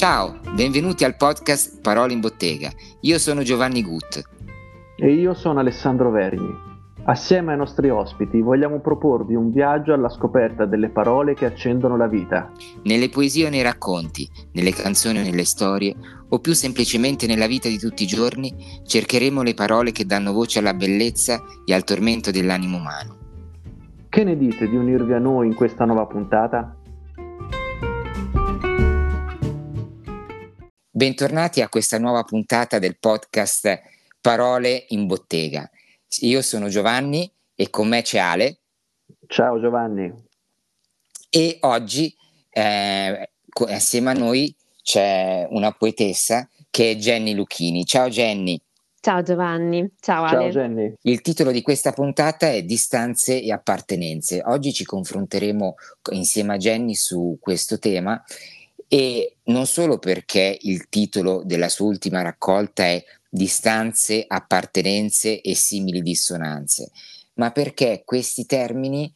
Ciao, benvenuti al podcast Parole in Bottega. Io sono Giovanni Gut. E io sono Alessandro Vergni. Assieme ai nostri ospiti vogliamo proporvi un viaggio alla scoperta delle parole che accendono la vita. Nelle poesie o nei racconti, nelle canzoni o nelle storie, o più semplicemente nella vita di tutti i giorni, cercheremo le parole che danno voce alla bellezza e al tormento dell'animo umano. Che ne dite di unirvi a noi in questa nuova puntata? Bentornati a questa nuova puntata del podcast Parole in Bottega. Io sono Giovanni e con me c'è Ale. Ciao Giovanni. E oggi eh, assieme a noi c'è una poetessa che è Jenny Lucchini. Ciao Jenny. Ciao Giovanni, ciao Ale. Ciao Jenny. Il titolo di questa puntata è Distanze e appartenenze. Oggi ci confronteremo insieme a Jenny su questo tema e non solo perché il titolo della sua ultima raccolta è Distanze, appartenenze e simili dissonanze, ma perché questi termini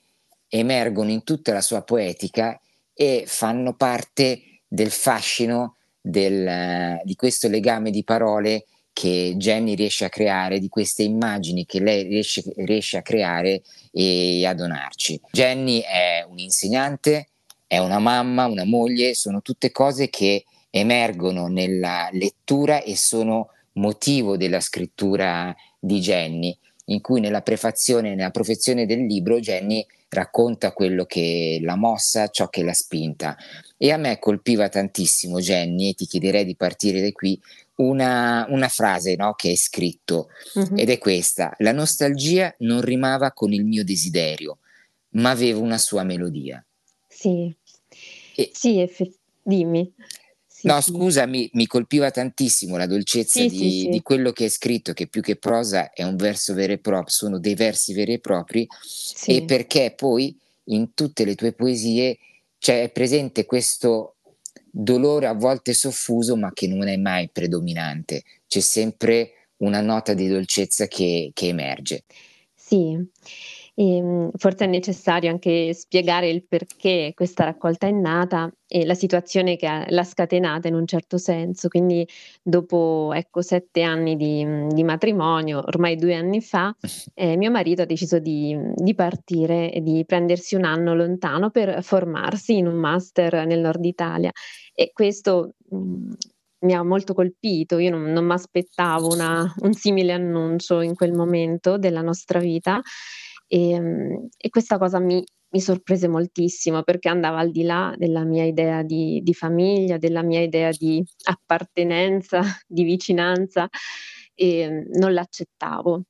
emergono in tutta la sua poetica e fanno parte del fascino del, di questo legame di parole che Jenny riesce a creare, di queste immagini che lei riesce, riesce a creare e a donarci. Jenny è un insegnante, è una mamma, una moglie, sono tutte cose che emergono nella lettura e sono motivo della scrittura di Jenny, in cui nella prefazione, nella profezione del libro, Jenny racconta quello che l'ha mossa, ciò che l'ha spinta. E a me colpiva tantissimo Jenny, e ti chiederei di partire da qui, una, una frase no, che è scritto, uh-huh. ed è questa, la nostalgia non rimava con il mio desiderio, ma aveva una sua melodia. Sì, e... sì, effettivamente. Dimmi. Sì, no, sì. scusami, mi colpiva tantissimo la dolcezza sì, di, di, quello che è scritto, che più che prosa è un verso vero e proprio, sono dei versi veri e propri, e perché poi in tutte le tue poesie c'è presente questo dolore a volte soffuso, ma che non è mai predominante, c'è sempre una nota di dolcezza che, che emerge. Sì. E, ehm, forse è necessario anche spiegare il perché questa raccolta è nata e la situazione che ha, l'ha scatenata in un certo senso. Quindi, dopo ecco, sette anni di, di matrimonio, ormai due anni fa, eh, mio marito ha deciso di, di, partire e di prendersi un anno lontano per formarsi in un master nel nord Italia. E questo mh, mi ha molto colpito, io non, non mi aspettavo un simile annuncio in quel momento della nostra vita e, ehm, e questa cosa mi, mi, sorprese moltissimo perché andava al di là della mia idea di, di famiglia, della mia idea di appartenenza, di vicinanza e non l'accettavo.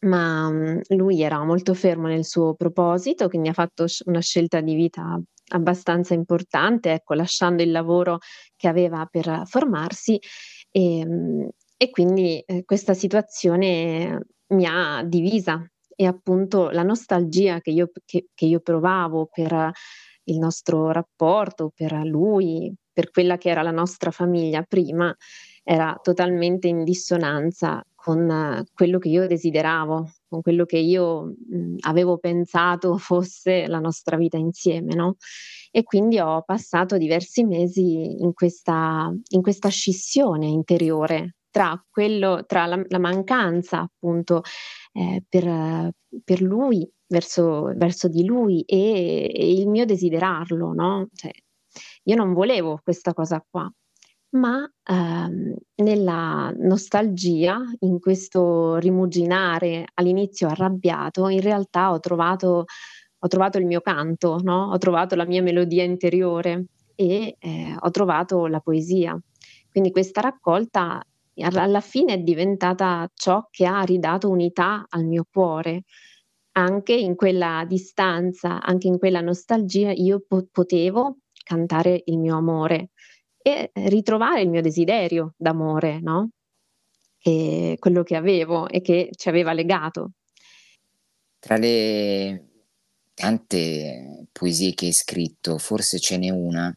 Ma mm, lui era molto fermo nel suo proposito, quindi ha fatto una scelta di vita abbastanza importante, ecco, lasciando il lavoro che aveva per formarsi e, ehm, e quindi eh, questa situazione mi ha divisa e appunto la nostalgia che io, che, che io provavo per il nostro rapporto, per lui, per quella che era la nostra famiglia prima, era totalmente in dissonanza con quello che io desideravo, con quello che io mh, avevo pensato fosse la nostra vita insieme, no? E quindi ho passato diversi mesi in questa, in questa scissione interiore tra, quello, tra la, la mancanza appunto eh, per, per, lui, verso, verso, di lui e, e, il mio desiderarlo, no? Cioè, io non volevo questa cosa qua, ma ehm, nella nostalgia, in questo rimuginare all'inizio arrabbiato, in realtà ho trovato, ho trovato il mio canto, no? ho trovato la mia melodia interiore e eh, ho trovato la poesia. Quindi questa raccolta alla fine è diventata ciò che ha ridato unità al mio cuore. Anche in quella distanza, anche in quella nostalgia, io po- potevo cantare il mio amore e ritrovare il mio desiderio d'amore, no? E quello che avevo e che ci aveva legato. Tra le tante poesie che hai scritto, forse ce n'è una,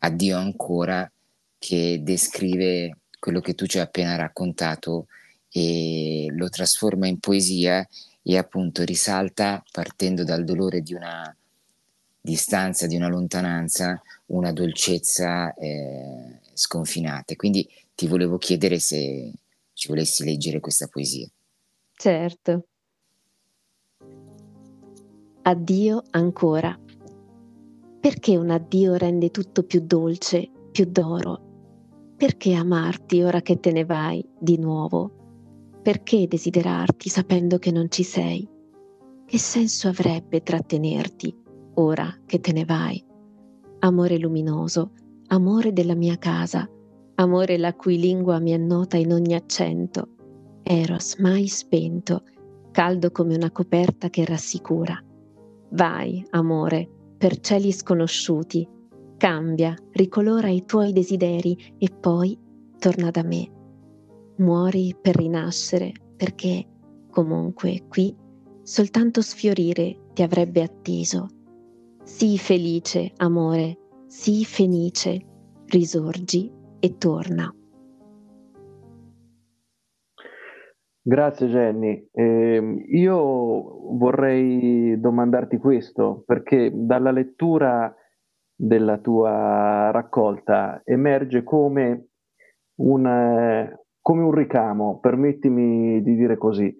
Addio ancora, che descrive quello che tu ci hai appena raccontato e lo trasforma in poesia e appunto risalta partendo dal dolore di una distanza, di una lontananza, una dolcezza eh, sconfinata. Quindi ti volevo chiedere se ci volessi leggere questa poesia. Certo. Addio ancora. Perché un addio rende tutto più dolce, più d'oro? Perché amarti ora che te ne vai di nuovo? Perché desiderarti sapendo che non ci sei? Che senso avrebbe trattenerti ora che te ne vai? Amore luminoso, amore della mia casa, amore la cui lingua mi annota in ogni accento, eros mai spento, caldo come una coperta che rassicura. Vai, amore, per cieli sconosciuti, cambia, ricolora i tuoi desideri e poi torna da me. Muori per rinascere, perché comunque qui soltanto sfiorire ti avrebbe atteso. Sii felice, amore, sii felice, risorgi e torna. Grazie Jenny. Eh, io vorrei domandarti questo perché dalla lettura della tua raccolta emerge come un, eh, come un ricamo, permettimi di dire così,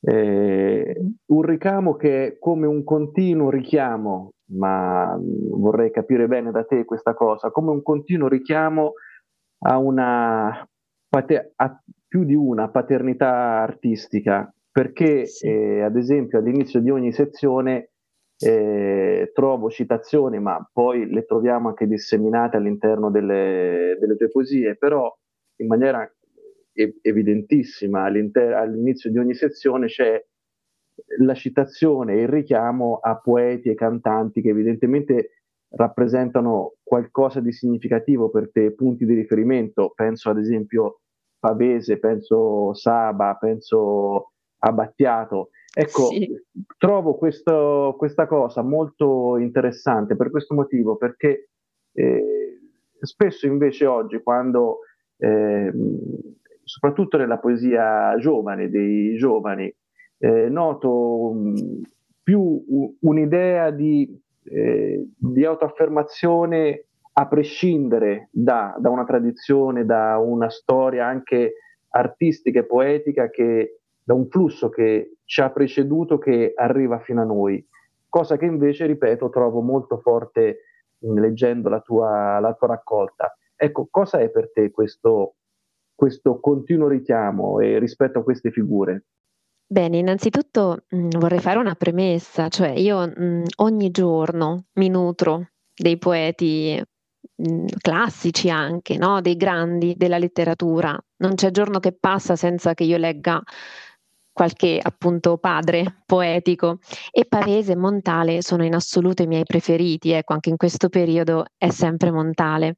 eh, un ricamo che è come un continuo richiamo, ma vorrei capire bene da te questa cosa, come un continuo richiamo a una a più di una paternità artistica, perché sì. eh, ad esempio all'inizio di ogni sezione eh, trovo citazioni, ma poi le troviamo anche disseminate all'interno delle, delle tue poesie, però in maniera evidentissima all'inizio di ogni sezione c'è la citazione e il richiamo a poeti e cantanti che evidentemente rappresentano qualcosa di significativo per te, punti di riferimento, penso ad esempio Pavese, penso Saba, penso a Battiato. Ecco, sì. trovo questo, questa cosa molto interessante per questo motivo, perché eh, spesso invece oggi, quando, eh, soprattutto nella poesia giovane, dei giovani, eh, noto mh, più un'idea di, eh, di autoaffermazione a prescindere da, da, una tradizione, da una storia anche artistica e poetica, che, da un flusso che ci ha preceduto, che arriva fino a noi. Cosa che invece, ripeto, trovo molto forte leggendo la tua, la tua raccolta. Ecco, cosa è per te questo, questo continuo richiamo eh, rispetto a queste figure? Bene, innanzitutto mh, mm, vorrei fare una premessa, cioè io mh, mm, ogni giorno mi nutro dei poeti Mhmm, classici anche, no, dei grandi della letteratura. Non c'è giorno che passa senza che io legga qualche appunto padre poetico e Pavese e Montale sono in assoluto i miei preferiti, ecco anche in questo periodo è sempre Montale.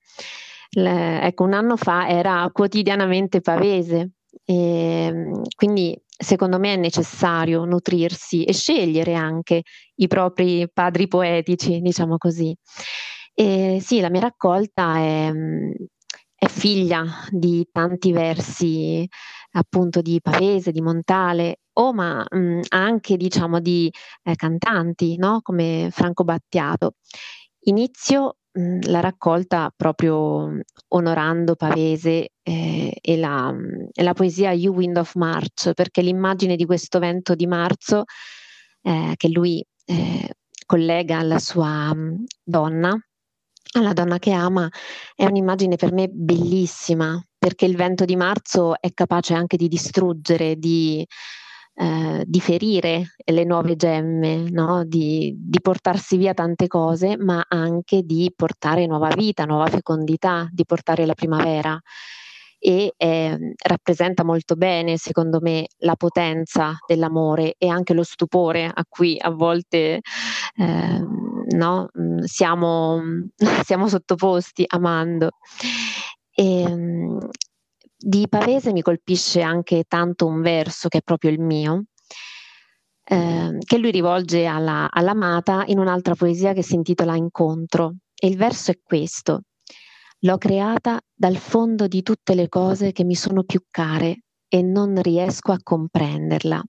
Le, ecco un anno fa era quotidianamente Pavese e ehm, quindi secondo me è necessario nutrirsi e scegliere anche i propri padri poetici, diciamo così. E sì, la mia raccolta è, mhmm, è figlia di tanti versi appunto di Pavese, di Montale, o ma mh, mhmm, anche diciamo di eh, cantanti, no? come Franco Battiato. Inizio mh, mhmm, la raccolta proprio onorando Pavese eh, e, la, e, la, poesia You Wind of March, perché l'immagine di questo vento di marzo eh, che lui eh, collega alla sua donna alla donna che ama è un'immagine per me bellissima, perché il vento di marzo è capace anche di distruggere, di, eh, di ferire le nuove gemme, no? di, di, portarsi via tante cose, ma anche di portare nuova vita, nuova fecondità, di portare la primavera e eh, rappresenta molto bene, secondo me, la potenza dell'amore e anche lo stupore a cui a volte eh, no, mm, siamo, siamo, sottoposti amando. E, ehm, di Pavese mi colpisce anche tanto un verso che è proprio il mio, eh, che lui rivolge alla, all'amata in un'altra poesia che si intitola Incontro. E il verso è questo. L'ho creata dal fondo di tutte le cose che mi sono più care e non riesco a comprenderla.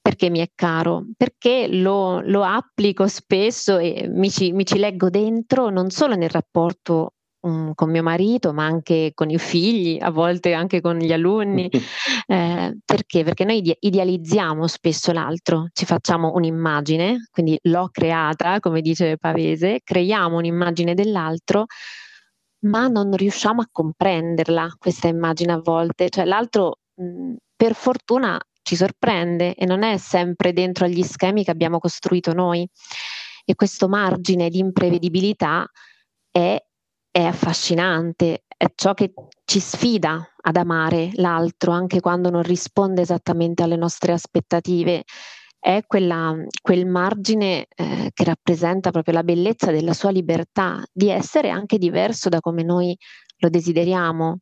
perché mi è caro? Perché lo, lo applico spesso e mi ci, mi ci, leggo dentro non solo nel rapporto um, con mio marito, ma anche con i figli, a volte anche con gli alunni. Eh, perché? Perché noi idealizziamo spesso l'altro, ci facciamo un'immagine, quindi l'ho creata, come dice Pavese, creiamo un'immagine dell'altro ma non riusciamo a comprenderla questa immagine a volte, cioè l'altro mh, per fortuna ci sorprende e non è sempre dentro agli schemi che abbiamo costruito noi. E questo margine di imprevedibilità è, è affascinante, è ciò che ci sfida ad amare l'altro anche quando non risponde esattamente alle nostre aspettative. È quella, quel margine eh, che rappresenta proprio la bellezza della sua libertà di essere anche diverso da come noi lo desideriamo,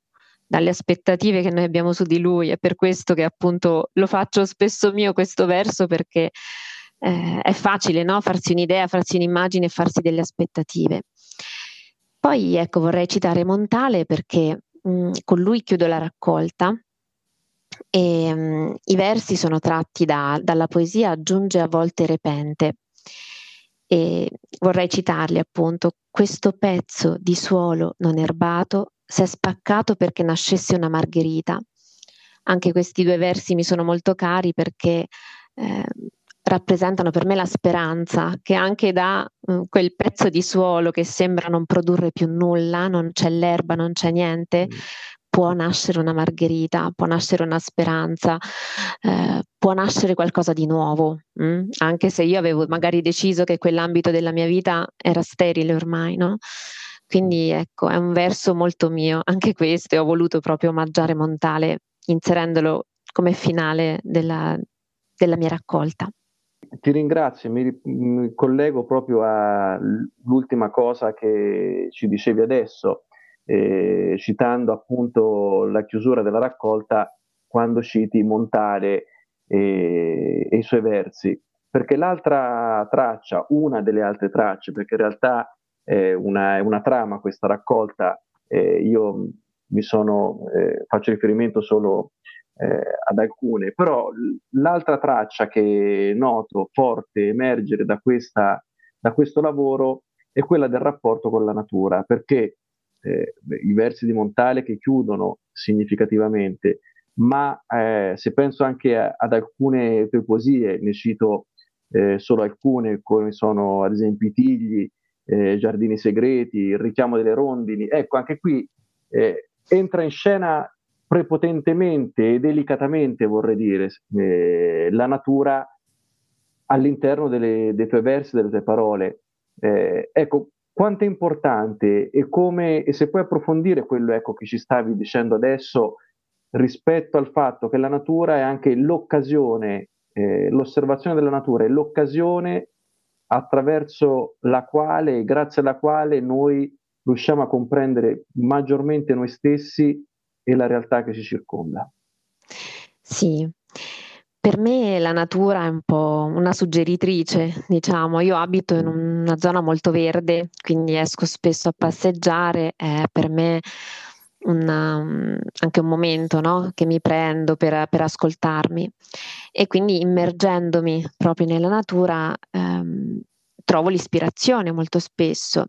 dalle aspettative che noi abbiamo su di lui. È per questo che appunto lo faccio spesso mio questo verso perché eh, è facile no? farsi un'idea, farsi un'immagine e farsi delle aspettative. Poi ecco vorrei citare Montale perché mh, mm, con lui chiudo la raccolta e mh, mm, i versi sono tratti da, dalla poesia Giunge a volte repente e vorrei citarli appunto questo pezzo di suolo non erbato si è spaccato perché nascesse una margherita. Anche questi due versi mi sono molto cari perché eh, rappresentano per me la speranza che anche da uh, quel pezzo di suolo che sembra non produrre più nulla, non c'è l'erba, non c'è niente, mm. può nascere una margherita, può nascere una speranza, eh, può nascere qualcosa di nuovo, mh? Mm? anche se io avevo magari deciso che quell'ambito della mia vita era sterile ormai, no? Quindi ecco, è un verso molto mio, anche questo, e ho voluto proprio omaggiare Montale inserendolo come finale della, della mia raccolta. Ti ringrazio, mi, mi, collego proprio all'ultima cosa che ci dicevi adesso, eh, citando appunto la chiusura della raccolta quando citi Montale e, e i suoi versi, perché l'altra traccia, una delle altre tracce, perché in realtà eh, una, una, trama questa raccolta, eh, io mi sono, eh, faccio riferimento solo eh, ad alcune, però l'altra traccia che noto forte emergere da, questa, da questo lavoro è quella del rapporto con la natura, perché eh, i versi di Montale che chiudono significativamente, ma eh, se penso anche a, ad alcune tue poesie, ne cito eh, solo alcune, come sono ad esempio i tigli, eh, Giardini Segreti, il richiamo delle rondini. Ecco, anche qui eh, entra in scena prepotentemente e delicatamente, vorrei dire, eh, la natura all'interno delle, dei tuoi versi, delle tue parole. Eh, ecco, quanto è importante e come, e se puoi approfondire quello ecco, che ci stavi dicendo adesso rispetto al fatto che la natura è anche l'occasione, eh, l'osservazione della natura è l'occasione attraverso la quale, grazie alla quale noi riusciamo a comprendere maggiormente noi stessi e la realtà che ci circonda. Sì, per me la natura è un po' una suggeritrice, diciamo, io abito in una zona molto verde, quindi esco spesso a passeggiare, è per me una, anche un momento no? che mi prendo per, per, ascoltarmi e quindi immergendomi proprio nella natura ehm, trovo l'ispirazione molto spesso.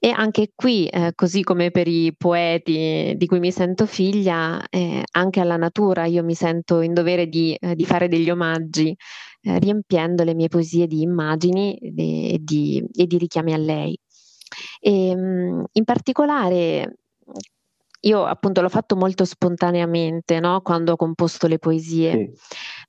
E anche qui, eh, così come per i poeti di cui mi sento figlia, eh, anche alla natura io mi sento in dovere di, eh, di fare degli omaggi, eh, riempiendo le mie poesie di immagini e di, e di richiami a lei. E, ehm, in particolare io appunto l'ho fatto molto spontaneamente no? quando ho composto le poesie, sì.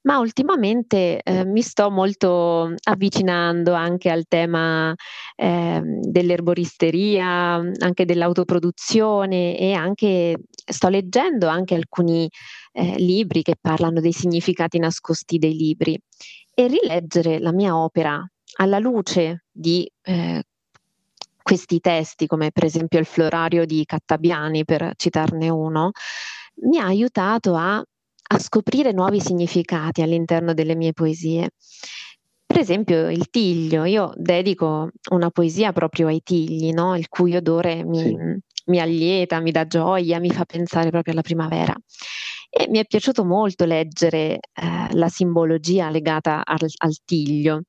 Ma ultimamente eh, mi sto molto avvicinando anche al tema eh, dell'erboristeria, anche dell'autoproduzione e anche sto leggendo anche alcuni eh, libri che parlano dei significati nascosti dei libri. E rileggere la mia opera alla luce di eh, questi testi, come per esempio il Florario di Cattabiani, per citarne uno, mi ha aiutato a, a scoprire nuovi significati all'interno delle mie poesie. Per esempio il tiglio, io dedico una poesia proprio ai tigli, no? il cui odore mi, sì. mi allieta, mi dà gioia, mi fa pensare proprio alla primavera. e mi è piaciuto molto leggere eh, la simbologia legata al, al tiglio.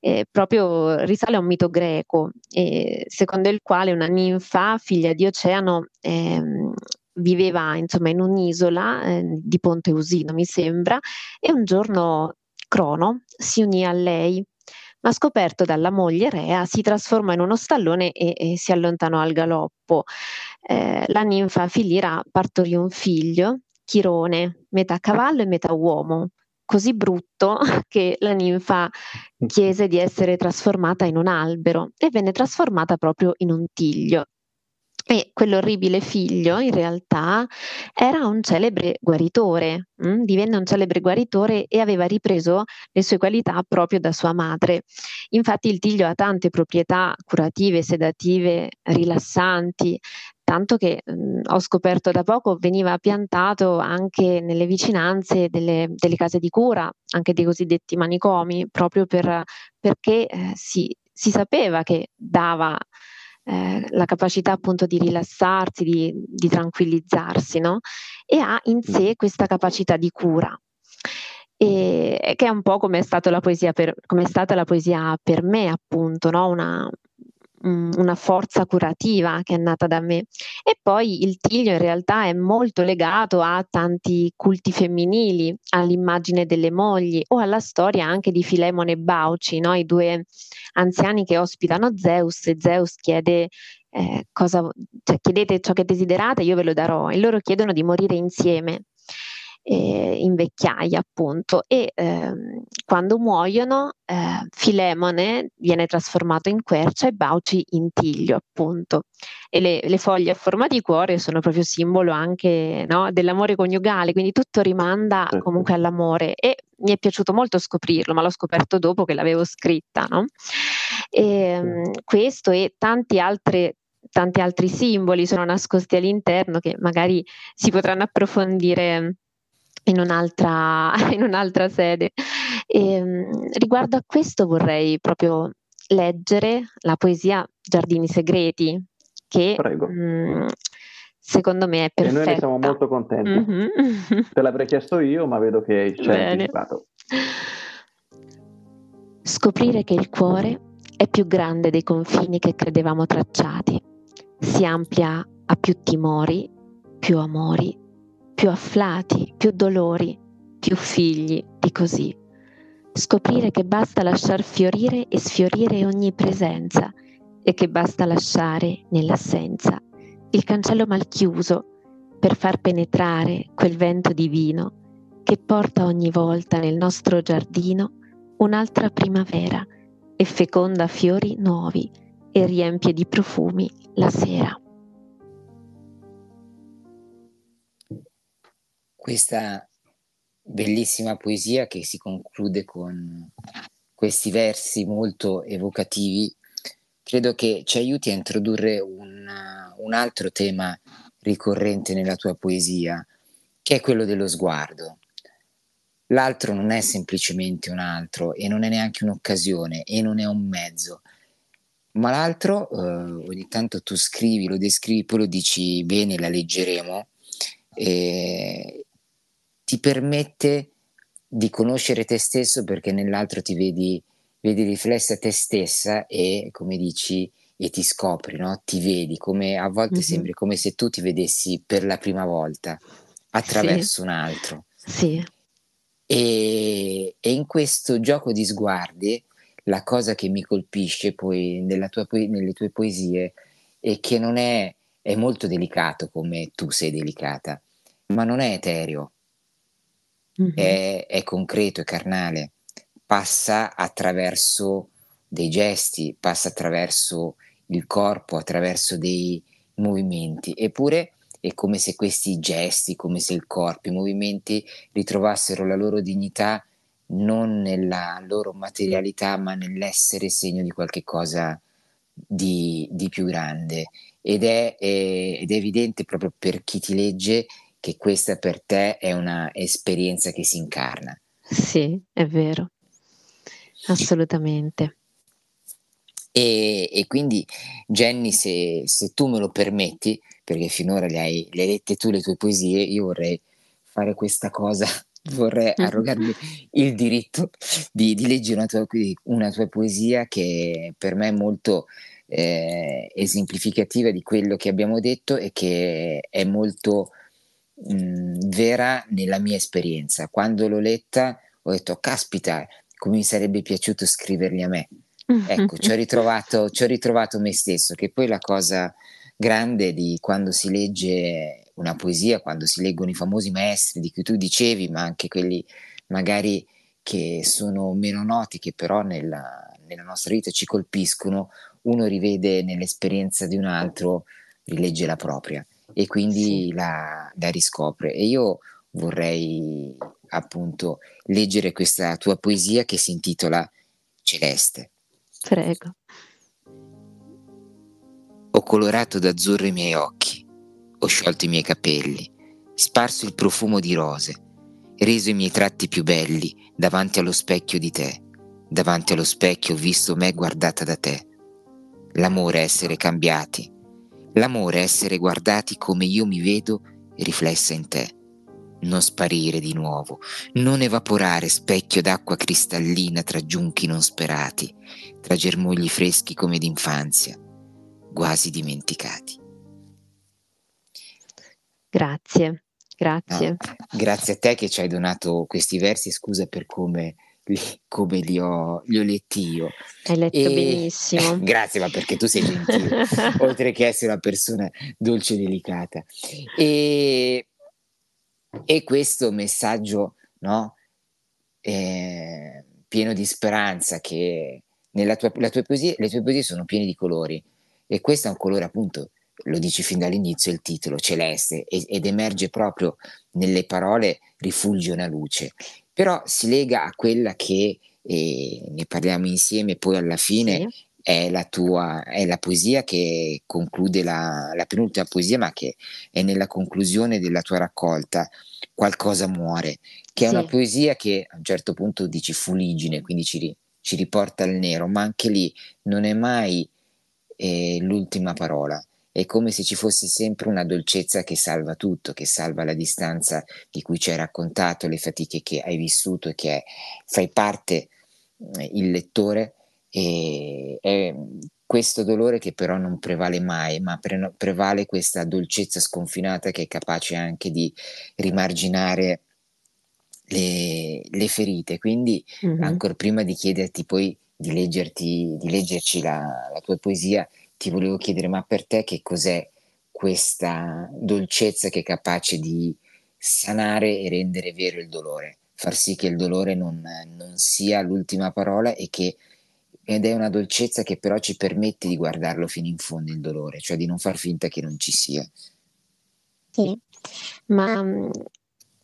Eh, proprio risale a un mito greco, eh, secondo il quale una ninfa, figlia di Oceano, ehm, viveva insomma in un'isola eh, di Ponte Usino, mi sembra, e un giorno Crono si unì a lei ma scoperto dalla moglie Rea si trasformò in uno stallone e, e si allontanò al galoppo. Eh, la ninfa Filira partorì un figlio, Chirone, metà cavallo e metà uomo, così brutto che la ninfa chiese di essere trasformata in un albero e venne trasformata proprio in un tiglio. E quell'orribile figlio in realtà era un celebre guaritore, mh? Mm? divenne un celebre guaritore e aveva ripreso le sue qualità proprio da sua madre. Infatti il tiglio ha tante proprietà curative, sedative, rilassanti, tanto che mh, mm, ho scoperto da poco veniva piantato anche nelle vicinanze delle, delle case di cura, anche dei cosiddetti manicomi, proprio per, perché eh, si, si sapeva che dava eh, la capacità appunto di rilassarsi, di, di tranquillizzarsi, no? E ha in sé questa capacità di cura. E, che è un po' come è, stata la poesia per, come è stata la poesia per me, appunto, no? una, una forza curativa che è nata da me. E poi il tiglio in realtà è molto legato a tanti culti femminili, all'immagine delle mogli o alla storia anche di Filemone e Bauci, no? i due anziani che ospitano Zeus e Zeus chiede eh, cosa, cioè, chiedete ciò che desiderate, io ve lo darò, e loro chiedono di morire insieme eh, in vecchiaia appunto e ehm, quando muoiono eh, Filemone viene trasformato in quercia e Bauci in tiglio appunto e le, le foglie a forma di cuore sono proprio simbolo anche no, dell'amore coniugale quindi tutto rimanda certo. comunque all'amore e mi è piaciuto molto scoprirlo ma l'ho scoperto dopo che l'avevo scritta no? e, ehm, questo e tanti altri tanti altri simboli sono nascosti all'interno che magari si potranno approfondire in un'altra, in un'altra sede. E, ehm, riguardo a questo vorrei proprio leggere la poesia Giardini Segreti, che mh, mm, secondo me è perfetta. E noi ne siamo molto contenti. Mm-hmm. Te l'avrei chiesto io, ma vedo che ci hai anticipato. Scoprire che il cuore è più grande dei confini che credevamo tracciati, si amplia a più timori, più amori più afflati, più dolori, più figli di così. Scoprire che basta lasciar fiorire e sfiorire ogni presenza e che basta lasciare nell'assenza il cancello mal chiuso per far penetrare quel vento divino che porta ogni volta nel nostro giardino un'altra primavera e feconda fiori nuovi e riempie di profumi la sera. Questa bellissima poesia che si conclude con questi versi molto evocativi, credo che ci aiuti a introdurre un, un altro tema ricorrente nella tua poesia, che è quello dello sguardo. L'altro non è semplicemente un altro e non è neanche un'occasione e non è un mezzo, ma l'altro eh, ogni tanto tu scrivi, lo descrivi, poi lo dici bene, la leggeremo, ti permette di conoscere te stesso perché nell'altro ti vedi, vedi riflessa te stessa e come dici e ti scopri, no? ti vedi come a volte mm-hmm. sembra come se tu ti vedessi per la prima volta attraverso sì. un altro. Sì. E, e, in questo gioco di sguardi la cosa che mi colpisce poi tua, nelle tue poesie è che non è, è molto delicato come tu sei delicata, ma non è etereo, mm-hmm. è, è concreto, è carnale, passa attraverso dei gesti, passa attraverso il corpo, attraverso dei movimenti. Eppure è come se questi gesti, come se il corpo, i movimenti ritrovassero la loro dignità non nella loro materialità, ma nell'essere segno di qualche cosa di, di più grande. Ed è, è, ed è evidente proprio per chi ti legge che questa per te è una esperienza che si incarna. Sì, è vero, assolutamente. E, e quindi Jenny, se, se, tu me lo permetti, perché finora le hai, le hai lette tu le tue poesie, io vorrei fare questa cosa, vorrei arrogarmi il diritto di, di leggere una tua, una tua, poesia che per me è molto eh, esemplificativa di quello che abbiamo detto e che è molto mh, vera nella mia esperienza. Quando l'ho letta ho detto, caspita, come mi sarebbe piaciuto scriverli a me. Ecco, ci ho, ritrovato, ci ho ritrovato me stesso, che poi la cosa grande di quando si legge una poesia, quando si leggono i famosi maestri di cui tu dicevi, ma anche quelli magari che sono meno noti, che però nella, nella nostra vita ci colpiscono, uno rivede nell'esperienza di un altro, rilegge la propria e quindi sì. la, la riscopre. E io vorrei appunto leggere questa tua poesia che si intitola Celeste. Prego. Ho colorato d'azzurro i miei occhi, ho sciolto i miei capelli, sparso il profumo di rose, reso i miei tratti più belli davanti allo specchio di te. Davanti allo specchio ho visto me guardata da te. L'amore è essere cambiati, l'amore è essere guardati come io mi vedo riflessa in te. Non sparire di nuovo, non evaporare specchio d'acqua cristallina tra giunchi non sperati, tra germogli freschi come d'infanzia, quasi dimenticati. Grazie, grazie. No, grazie a te che ci hai donato questi versi, scusa per come come li ho, li ho letti io. Hai letto e... benissimo. grazie, ma perché tu sei gentile, oltre che essere una persona dolce e delicata. E, e questo messaggio, no? Eh, pieno di speranza che nella tua, tua poesia, le tue poesie sono piene di colori e questo è un colore appunto lo dici fin dall'inizio il titolo, celeste, ed emerge proprio nelle parole rifulge una luce, però si lega a quella che eh, ne parliamo insieme poi alla fine sì. è la tua, è la poesia che conclude la, la penultima poesia, ma che è nella conclusione della tua raccolta, Qualcosa muore, che è sì. una poesia che a un certo punto dici fuligine, quindi ci, ci riporta al nero, ma anche lì non è mai eh, l'ultima parola è come se ci fosse sempre una dolcezza che salva tutto, che salva la distanza di cui ci hai raccontato, le fatiche che hai vissuto e che fai parte eh, il lettore. E, è questo dolore che però non prevale mai, ma pre- prevale questa dolcezza sconfinata che è capace anche di rimarginare le, le ferite. Quindi, mm-hmm. ancora prima di chiederti poi di, leggerti, di leggerci la, la tua poesia, ti volevo chiedere, ma per te che cos'è questa dolcezza che è capace di sanare e rendere vero il dolore, far sì che il dolore non, non sia l'ultima parola e che ed è una dolcezza che però ci permette di guardarlo fino in fondo il dolore, cioè di non far finta che non ci sia. Sì, ma mm,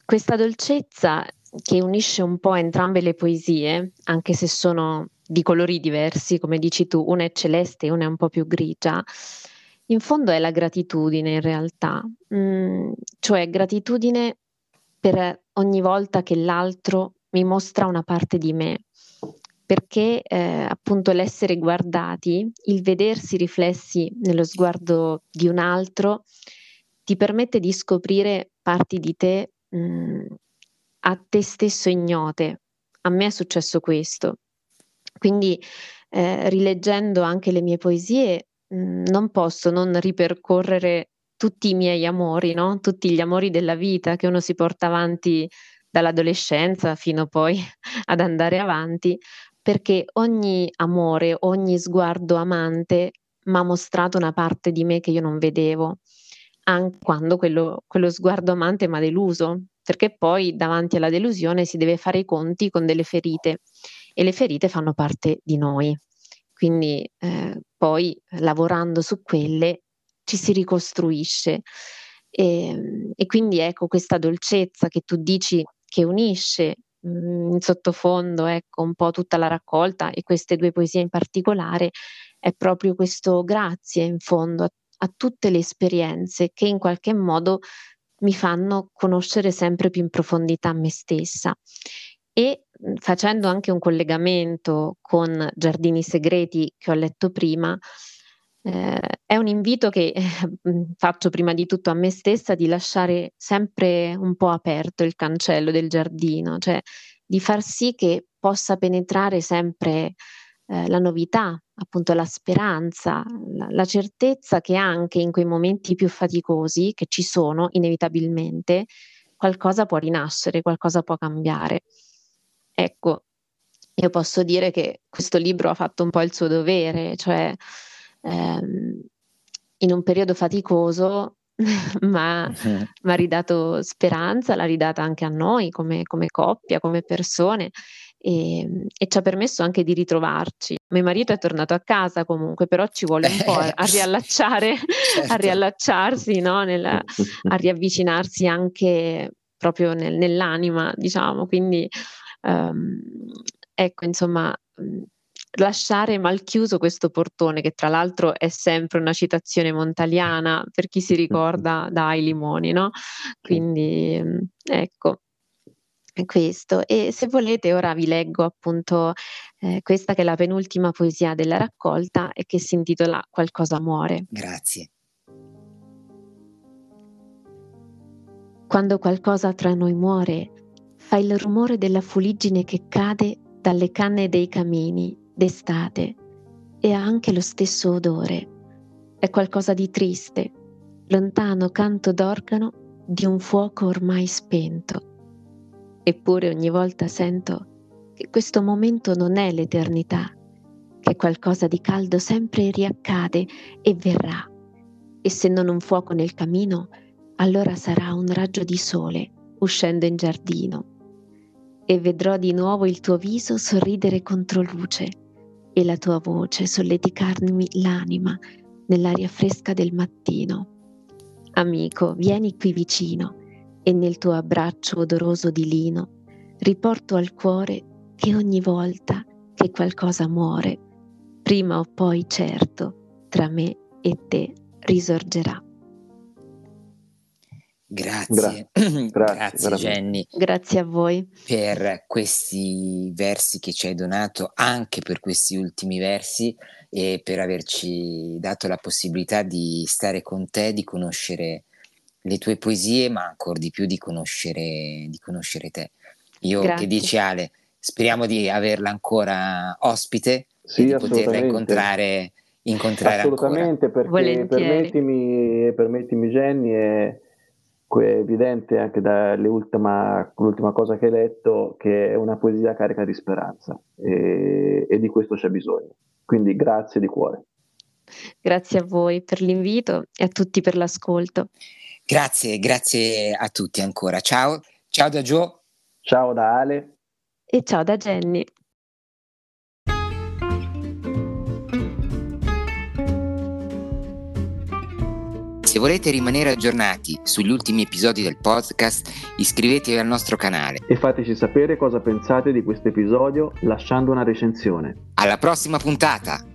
questa dolcezza che unisce un po' entrambe le poesie, anche se sono di colori diversi, come dici tu, una è celeste e una è un po' più grigia, in fondo è la gratitudine in realtà, mm, cioè gratitudine per ogni volta che l'altro mi mostra una parte di me, perché eh, appunto l'essere guardati, il vedersi riflessi nello sguardo di un altro, ti permette di scoprire parti di te mh, mm, a te stesso ignote. A me è successo questo. Quindi eh, rileggendo anche le mie poesie mh, mhmm, non posso non ripercorrere tutti i miei amori, no? tutti gli amori della vita che uno si porta avanti dall'adolescenza fino poi ad andare avanti, perché ogni amore, ogni sguardo amante mi ha mostrato una parte di me che io non vedevo, anche quando quello, quello sguardo amante mi ha deluso, perché poi davanti alla delusione si deve fare i conti con delle ferite e le ferite fanno parte di noi. Quindi eh, poi lavorando su quelle ci si ricostruisce. E, ehm, e, quindi ecco questa dolcezza che tu dici che unisce mh, mm, in sottofondo ecco un po' tutta la raccolta e queste due poesie in particolare è proprio questo grazie in fondo a, a tutte le esperienze che in qualche modo mi fanno conoscere sempre più in profondità me stessa e facendo anche un collegamento con Giardini Segreti che ho letto prima, eh, è un invito che eh, faccio prima di tutto a me stessa di lasciare sempre un po' aperto il cancello del giardino, cioè di far sì che possa penetrare sempre eh, la novità, appunto la speranza, la, la, certezza che anche in quei momenti più faticosi, che ci sono inevitabilmente, qualcosa può rinascere, qualcosa può cambiare. Ecco, io posso dire che questo libro ha fatto un po' il suo dovere, cioè ehm, in un periodo faticoso ma mi ha ridato speranza, l'ha ridata anche a noi come, come coppia, come persone e, e, ci ha permesso anche di ritrovarci. Mio marito è tornato a casa comunque, però ci vuole un po' a, riallacciare, certo. a riallacciarsi, no? Nel, a riavvicinarsi anche proprio nel, nell'anima, diciamo. Quindi um, ecco, insomma, lasciare mal chiuso questo portone, che tra l'altro è sempre una citazione montaliana per chi si ricorda dai limoni, no? Quindi ecco. Questo e se volete ora vi leggo appunto eh, questa che è la penultima poesia della raccolta e che si intitola Qualcosa muore. Grazie. Quando qualcosa tra noi muore, fa il rumore della fuliggine che cade dalle canne dei camini d'estate e ha anche lo stesso odore. È qualcosa di triste, lontano canto d'organo di un fuoco ormai spento. Eppure ogni volta sento che questo momento non è l'eternità, che qualcosa di caldo sempre riaccade e verrà. E se non un fuoco nel camino, allora sarà un raggio di sole uscendo in giardino. E vedrò di nuovo il tuo viso sorridere contro luce e la tua voce solleticarmi l'anima nell'aria fresca del mattino. Amico, vieni qui vicino e nel tuo abbraccio odoroso di lino riporto al cuore che ogni volta che qualcosa muore, prima o poi certo, tra me e te risorgerà. Grazie, grazie, grazie Jenny. Grazie a voi per questi versi che ci hai donato, anche per questi ultimi versi e per averci dato la possibilità di stare con te, di conoscere le tue poesie, ma ancora di più di conoscere, di conoscere te. Io grazie. che dici Ale, speriamo di averla ancora ospite sì, e di poterla incontrare, incontrare assolutamente ancora. perché permettimi, permettimi Jenny è è evidente anche dall'ultima cosa che hai letto che è una poesia carica di speranza e, e di questo c'è bisogno. Quindi grazie di cuore. Grazie a voi per l'invito e a tutti per l'ascolto. Grazie, grazie a tutti ancora. Ciao, ciao da Joe. Ciao da Ale. E ciao da Jenny. Se volete rimanere aggiornati sugli ultimi episodi del podcast, iscrivetevi al nostro canale. E fateci sapere cosa pensate di questo episodio lasciando una recensione. Alla prossima puntata!